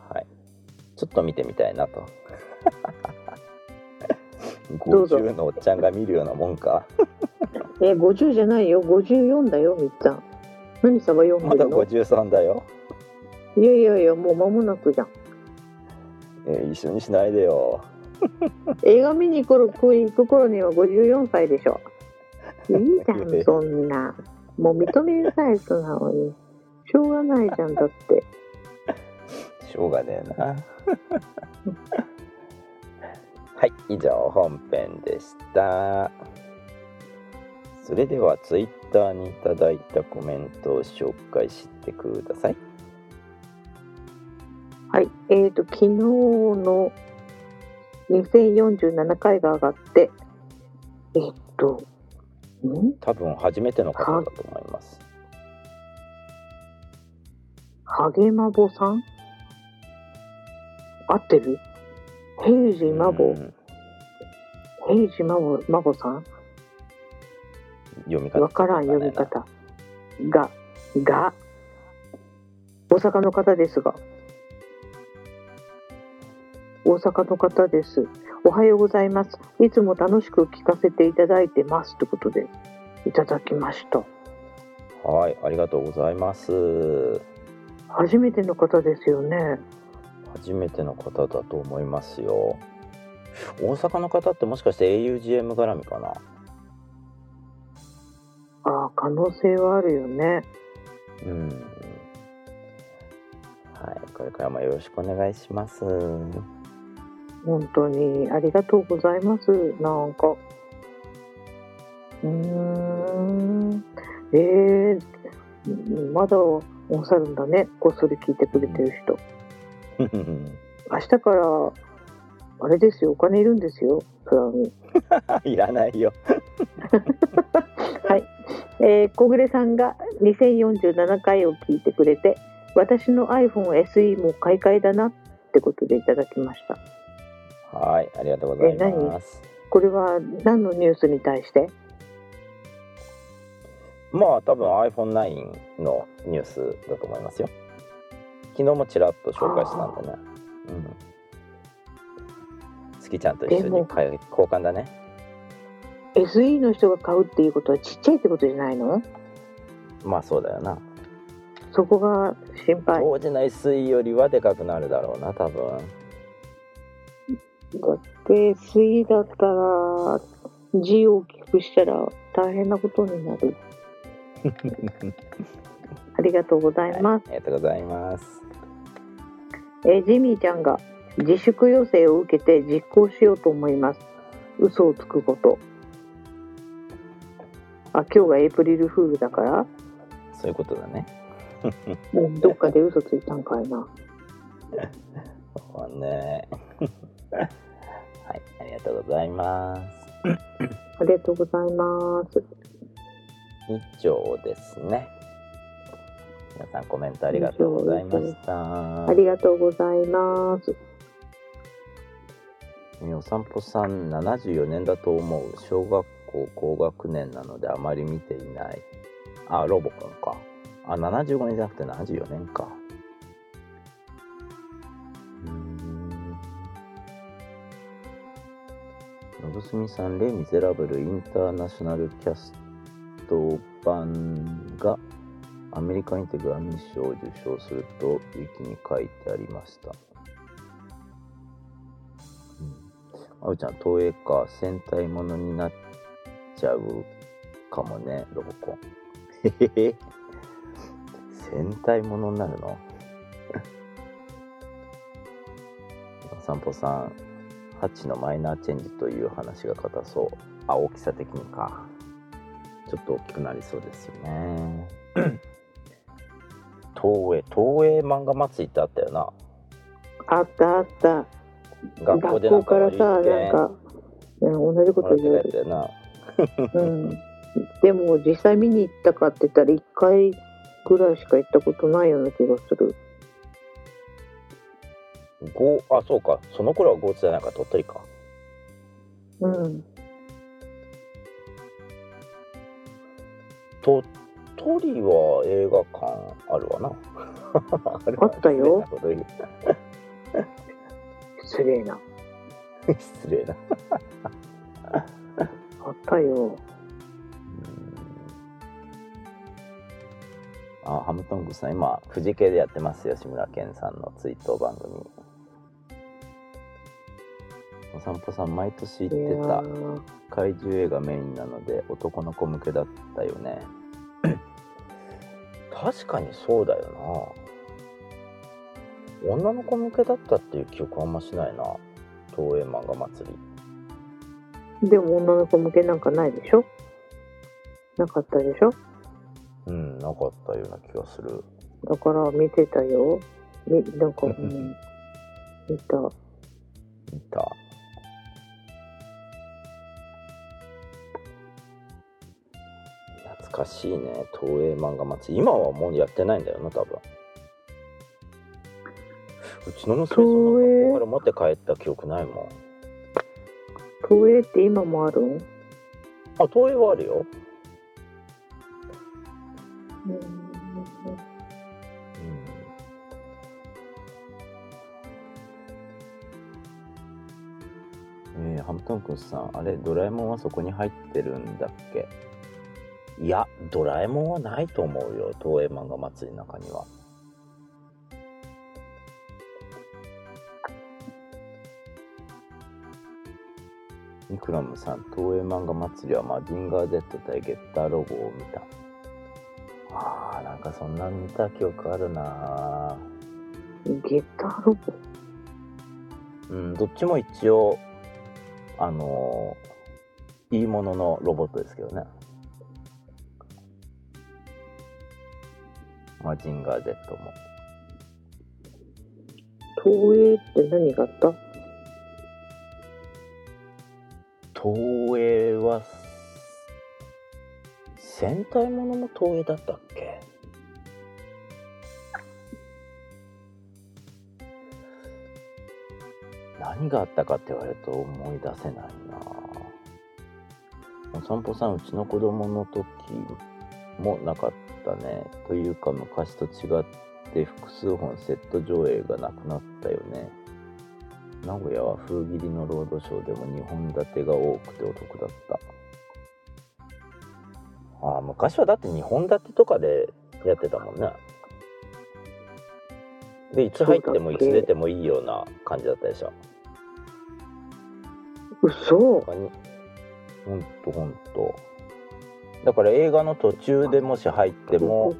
[SPEAKER 4] はいちょっと見てみたいなと *laughs*
[SPEAKER 5] どうぞ
[SPEAKER 4] 50のおっちゃんが見るようなもんか *laughs*
[SPEAKER 5] え、50じゃないよ。54だよ、みっちゃん。何さば読ん
[SPEAKER 4] まだ
[SPEAKER 5] でるの
[SPEAKER 4] 53だよ、
[SPEAKER 5] いやいやいや、もう間もなくじゃん。
[SPEAKER 4] えー一緒にしないでよ
[SPEAKER 5] 映画見に来る行く頃には54歳でしょ。いいじゃん、そんな。もう認めるサイズなのに。しょうがないじゃん、だって。
[SPEAKER 4] しょうがねえな *laughs* はい以上本編でしたそれではツイッターにいただいたコメントを紹介してください
[SPEAKER 5] はい。えっ、と、昨日の2047回が上がって、えっ、と、ん？
[SPEAKER 4] 多分初めての方だと思います。
[SPEAKER 5] ハゲマボさん？合ってる？ヘイジマボ、
[SPEAKER 4] うん。
[SPEAKER 5] ヘイジマボ、マボさん？
[SPEAKER 4] 読み方。
[SPEAKER 5] わからん読み方。が、が、大阪の方ですが。大阪の方です。おはようございます。いつも楽しく聞かせていただいてます。ということで、いただきました。
[SPEAKER 4] はいありがとうございます
[SPEAKER 5] 初めての方ですよね。
[SPEAKER 4] 初めての方だと思いますよ大阪の方ってもしかして augm 絡みかな？
[SPEAKER 5] ああ、可能性はあるよね。
[SPEAKER 4] うんはいこれからもよろしくお願いします
[SPEAKER 5] 本当にありがとうございます。なんか。うーん。えー、まだおっしゃるんだね。こっそり聞いてくれてる人。明日から、あれですよ、お金いるんですよ、プランに。*laughs*
[SPEAKER 4] いらないよ
[SPEAKER 5] はい。えー、小暮さんが2047回を聞いてくれて、私の iPhone SE も買い替えだなってことでいただきました。
[SPEAKER 4] はいありがとうございます。
[SPEAKER 5] これは何のニュースに対して？
[SPEAKER 4] まあ多分 iPhone9 のニュースだと思いますよ。昨日もちらっと紹介したんでね。うん。好きちゃんと一緒に交換だね。
[SPEAKER 5] SE の人が買うっていうことはちっちゃいってことじゃないの？
[SPEAKER 4] まあそうだよな。
[SPEAKER 5] そこが心配。
[SPEAKER 4] 当時の SE よりはでかくなるだろうな多分
[SPEAKER 5] だって SE だったら字を大きくしたら大変なことになる。*laughs* ありがとうございます。
[SPEAKER 4] ありがとうございます
[SPEAKER 5] えージミーちゃんが自粛要請を受けて実行しようと思います。嘘をつくこと。あ今日がエイプリルフールだから
[SPEAKER 4] そういうことだね
[SPEAKER 5] うんどっかで嘘ついたんかいな *laughs*
[SPEAKER 4] そうねはいありがとうございます。
[SPEAKER 5] ありがとうございます。
[SPEAKER 4] 以上ですね。皆さんコメントありがとうございました。
[SPEAKER 5] ありがとうございます。
[SPEAKER 4] えーお散歩さん74年だと思う。小学校高学年なのであまり見ていない。あロボコンか。あ75年じゃなくて74年かのぶすみさん「レ・ミゼラブル・インターナショナルキャスト版」がアメリカにてグラミー賞を受賞するとウィキに書いてありましたあうちゃん、東映か、戦隊ものになっちゃうかもね、ロボコン。へへへ。戦隊ものになるの？お散歩さん、ハッチのマイナーチェンジという話が硬そう。あ、大きさ的にか。ちょっと大きくなりそうですよね。*clears throat* 東映、東映漫画祭りってあったよな。
[SPEAKER 5] あったあった
[SPEAKER 4] 学校でなんか
[SPEAKER 5] からさなんか、うん、同じこと言う
[SPEAKER 4] たやつやな。
[SPEAKER 5] うん、でも実際見に行ったかって言ったら1回ぐらいしか行ったことないような気がする
[SPEAKER 4] ごあそうか。その頃はゴーツじゃないか。鳥取か。
[SPEAKER 5] うん。
[SPEAKER 4] 鳥取は映画館あるわな。*laughs* あ
[SPEAKER 5] ったよ。
[SPEAKER 4] 失礼な。*laughs*
[SPEAKER 5] 失礼な。あったよ。
[SPEAKER 4] あハムトングさん今富士系でやってますよ。志村けんさんの追悼番組お散歩さん毎年
[SPEAKER 5] い
[SPEAKER 4] 行ってた。怪獣映画メインなので男の子向けだったよね。*clears throat* 確かにそうだよな。女の子向けだったっていう記憶あんましないな。東映漫画祭り。
[SPEAKER 5] でも女の子向けなんかないでしょ？なかったでしょ？
[SPEAKER 4] うんなかったような気がする。
[SPEAKER 5] だから見てたよ。みなんか、うん、*laughs* 見た。
[SPEAKER 4] 見た懐かしいね。東映漫画祭。り今はもうやってないんだよな多分。うちの娘そんな
[SPEAKER 5] 東映
[SPEAKER 4] 学校から持って帰った記憶ないもん。
[SPEAKER 5] 東映って今もある？ん
[SPEAKER 4] あ東映はあるよ。
[SPEAKER 5] うん。
[SPEAKER 4] えー、ハムトンクンさんあれドラえもんはそこに入ってるんだっけ？いやドラえもんはないと思うよ。東映漫画祭りの中には。ニクラムさん東映漫画祭りはマジンガー Z 対ゲッターロゴを見た。あーなんかそんなん見た記憶あるな。
[SPEAKER 5] ゲタロボ？
[SPEAKER 4] うんどっちも一応あのーいいもののロボットですけどねマジンガー Z も。
[SPEAKER 5] 東映って何があった？
[SPEAKER 4] 東映は戦隊ものも東映だったっけ？何があったかって言われると思い出せないな。お散歩さんうちの子供の時もなかったね。というか昔と違って複数本セット上映がなくなったよね。名古屋は風切りのロードショーでも2本立てが多くてお得だった。ああ昔はだって2本立てとかでやってたもんね。でいつ入ってもいつ出てもいいような感じだったでしょ。
[SPEAKER 5] 嘘。
[SPEAKER 4] 他に。ほんとほんとだから映画の途中でもし入っても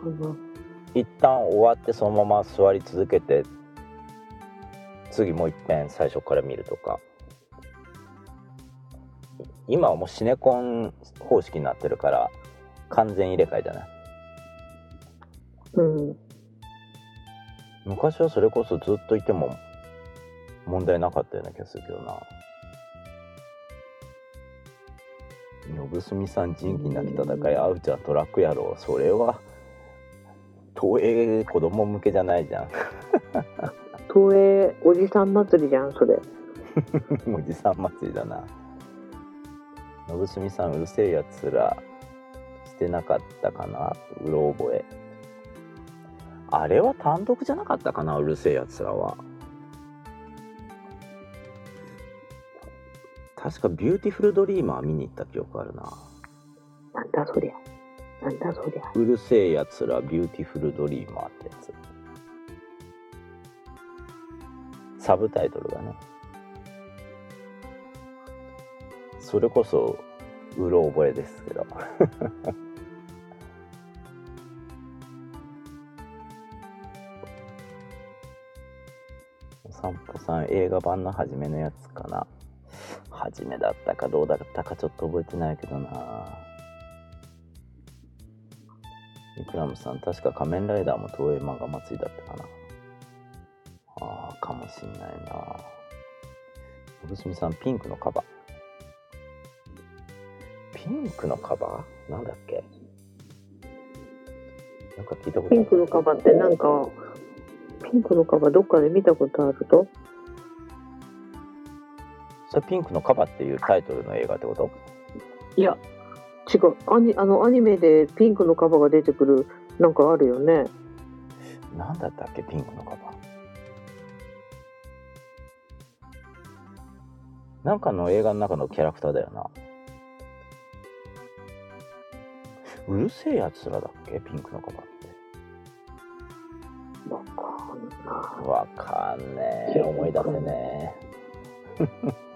[SPEAKER 4] 一旦終わってそのまま座り続けて次もう一遍最初から見るとか。今はもうシネコン方式になってるから完全入れ替えじゃない？
[SPEAKER 5] うん。
[SPEAKER 4] 昔はそれこそずっといても問題なかったような気がするけどな信住さん仁義なき戦いあうちゃんトラック野郎。それは東映子供向けじゃないじゃん。
[SPEAKER 5] 東映おじさん祭りじゃん、それ。*laughs*
[SPEAKER 4] おじさん祭りだな。信住さんうるせえやつらしてなかったかなうろ覚え。あれは単独じゃなかったかなうる星やつらは確かビューティフルドリーマー見に行った記憶あるな。
[SPEAKER 5] なんだそりゃ。なんだそりゃ。
[SPEAKER 4] うる星やつらビューティフルドリーマーってやつ。サブタイトルがね。それこそうろ覚えですけど。*laughs* お散歩さん映画版の初めのやつかな初めだったかどうだったかちょっと覚えてないけどなイクラムさん、確か仮面ライダーも東映漫画祭りだったかな。ああ、かもしんないな。小住さん、ピンクのカバー。ピンクのカバー？なんだっけ？なんか聞いたこと
[SPEAKER 5] ピンクのカバーってなんか、ピンクのカバーどっかで見たことあると？
[SPEAKER 4] それピンクのカバーっていうタイトルの映画ってこと？
[SPEAKER 5] いや、違う。アニあのアニメでピンクのカバが出てくるなんかあるよね。
[SPEAKER 4] なんだったっけ？ピンクのカバー。なんかの映画の中のキャラクターだよな。うるせえやつらだっけ？ピンクのカバーって。
[SPEAKER 5] わかんない。
[SPEAKER 4] わかんねえ。思い出せねえ。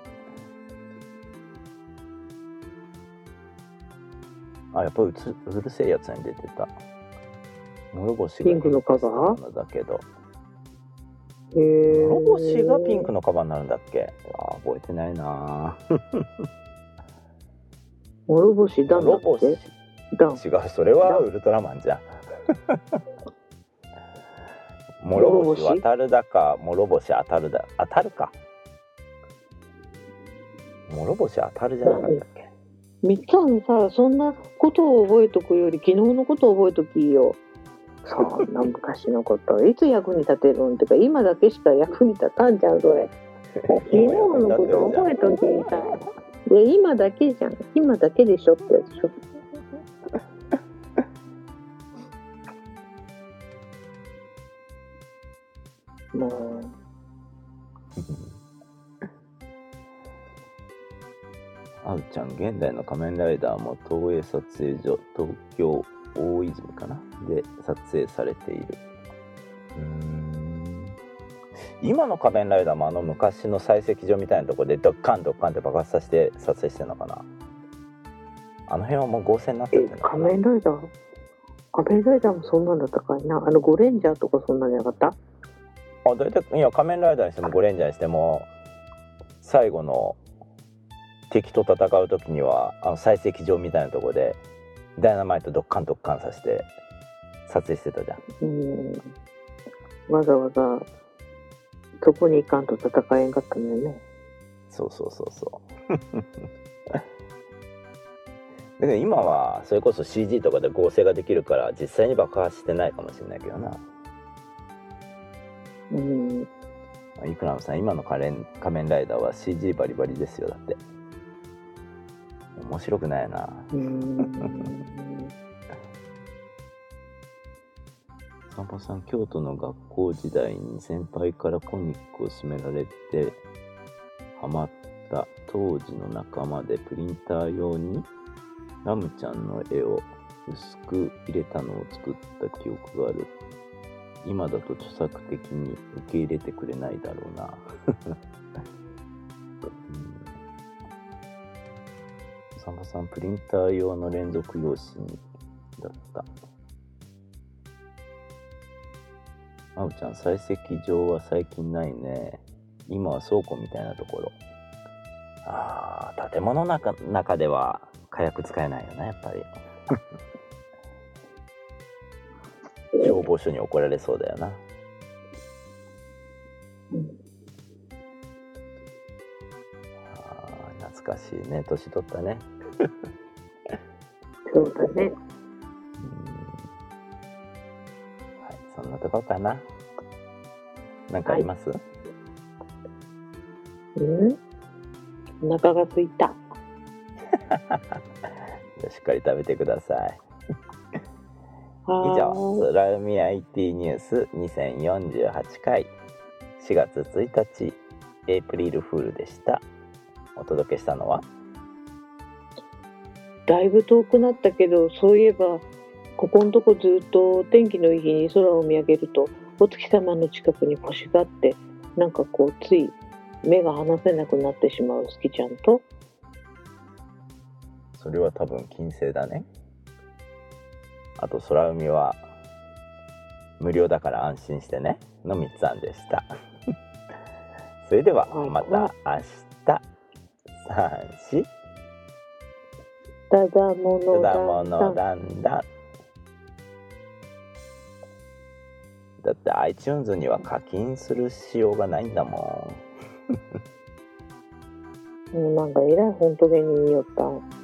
[SPEAKER 4] あ、やっぱりうつうるせえやつに出てた。諸星が
[SPEAKER 5] ピンクのカバー
[SPEAKER 4] だけど。
[SPEAKER 5] へえ。
[SPEAKER 4] 諸星がピンクのカバーになるんだっけ？あ覚えてないな *laughs*
[SPEAKER 5] 諸星だ
[SPEAKER 4] 諸星
[SPEAKER 5] っ。
[SPEAKER 4] 違うそれはウルトラマンじゃん *laughs* 諸星？渡るだか諸星当たるだ当たるか諸星当たるじゃなかったっけ？
[SPEAKER 5] みっちゃんさ、そんなことを覚えとくより昨日のことを覚えときよ。そんな昔のこと、いつ役に立てるんってか、今だけしか役に立たんじゃん、それ。昨日のこと覚えときさ。いや、今だけじゃん。今だけでしょってやつでしょ。*laughs* もう、
[SPEAKER 4] あうちゃん現代の仮面ライダーも東映撮影所東京大泉かな？で撮影されている。うーん。今の仮面ライダーもあの昔の採石場みたいなところでドッカンドッカンって爆発させて撮影してるのかな？あの辺はもう合成になって
[SPEAKER 5] え
[SPEAKER 4] るのか
[SPEAKER 5] 仮
[SPEAKER 4] な
[SPEAKER 5] 面ライダー？仮面ライダーもそんなんだったかいな？あの、ゴレンジャーとかそんなんじゃなかった？
[SPEAKER 4] あ大体いや仮面ライダーにしてもゴレンジャーにしても最後の敵と戦う時にはあの採石場みたいなところでダイナマイトドッカンドッカンさせて撮影してたじゃん
[SPEAKER 5] うん。わざわざ、そこに行かんと戦えんかったのよね。
[SPEAKER 4] そうそうそうそうだけど今はそれこそ CG とかで合成ができるから実際に爆発してないかもしれないけどな
[SPEAKER 5] うん。
[SPEAKER 4] イクラムさん今の仮面仮面ライダーは CG バリバリですよだって面白くないな。
[SPEAKER 5] うん。
[SPEAKER 4] 散歩さん京都の学校時代に先輩からコミックを勧められてハマった当時の仲間でプリンター用にラムちゃんの絵を薄く入れたのを作った記憶がある。今だと著作的に受け入れてくれないだろうな、うん、散歩さんプリンター用の連続用紙だったあうちゃん、採石場は最近ないね。今は倉庫みたいなところ。ああ、建物の中中では火薬使えないよね、やっぱり。*laughs* 消防署に怒られそうだよな。
[SPEAKER 6] うん
[SPEAKER 4] あー懐かしいね。年取ったね。
[SPEAKER 6] そうだね。
[SPEAKER 4] うんはい、そんなとこかな。なんかあります、
[SPEAKER 6] うん？お腹が空いた。*laughs*
[SPEAKER 4] しっかり食べてください。以
[SPEAKER 6] は
[SPEAKER 4] 上、
[SPEAKER 6] ーい。
[SPEAKER 4] 空海 IT ニュース2048回4月1日エイプリルフールでした。お届けしたのは？
[SPEAKER 6] だいぶ遠くなったけど、そういえば、ここのとこずっと天気のいい日に空を見上げると、お月様の近くに星があって、なんかこう、つい目が離せなくなってしまう好きちゃんと、
[SPEAKER 4] それは多分金星だね。あと空海は無料だから安心してねのみつさんでした。*laughs* それでは
[SPEAKER 6] はい
[SPEAKER 4] また明日。三四
[SPEAKER 6] ただも
[SPEAKER 4] た
[SPEAKER 6] の
[SPEAKER 4] だもの
[SPEAKER 6] だ
[SPEAKER 4] だんだん。だって iTunes には課金するしようがないんだもん。
[SPEAKER 6] もうなんかえらい本当に言いよった。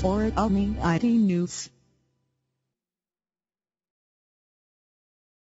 [SPEAKER 2] 空海 IT News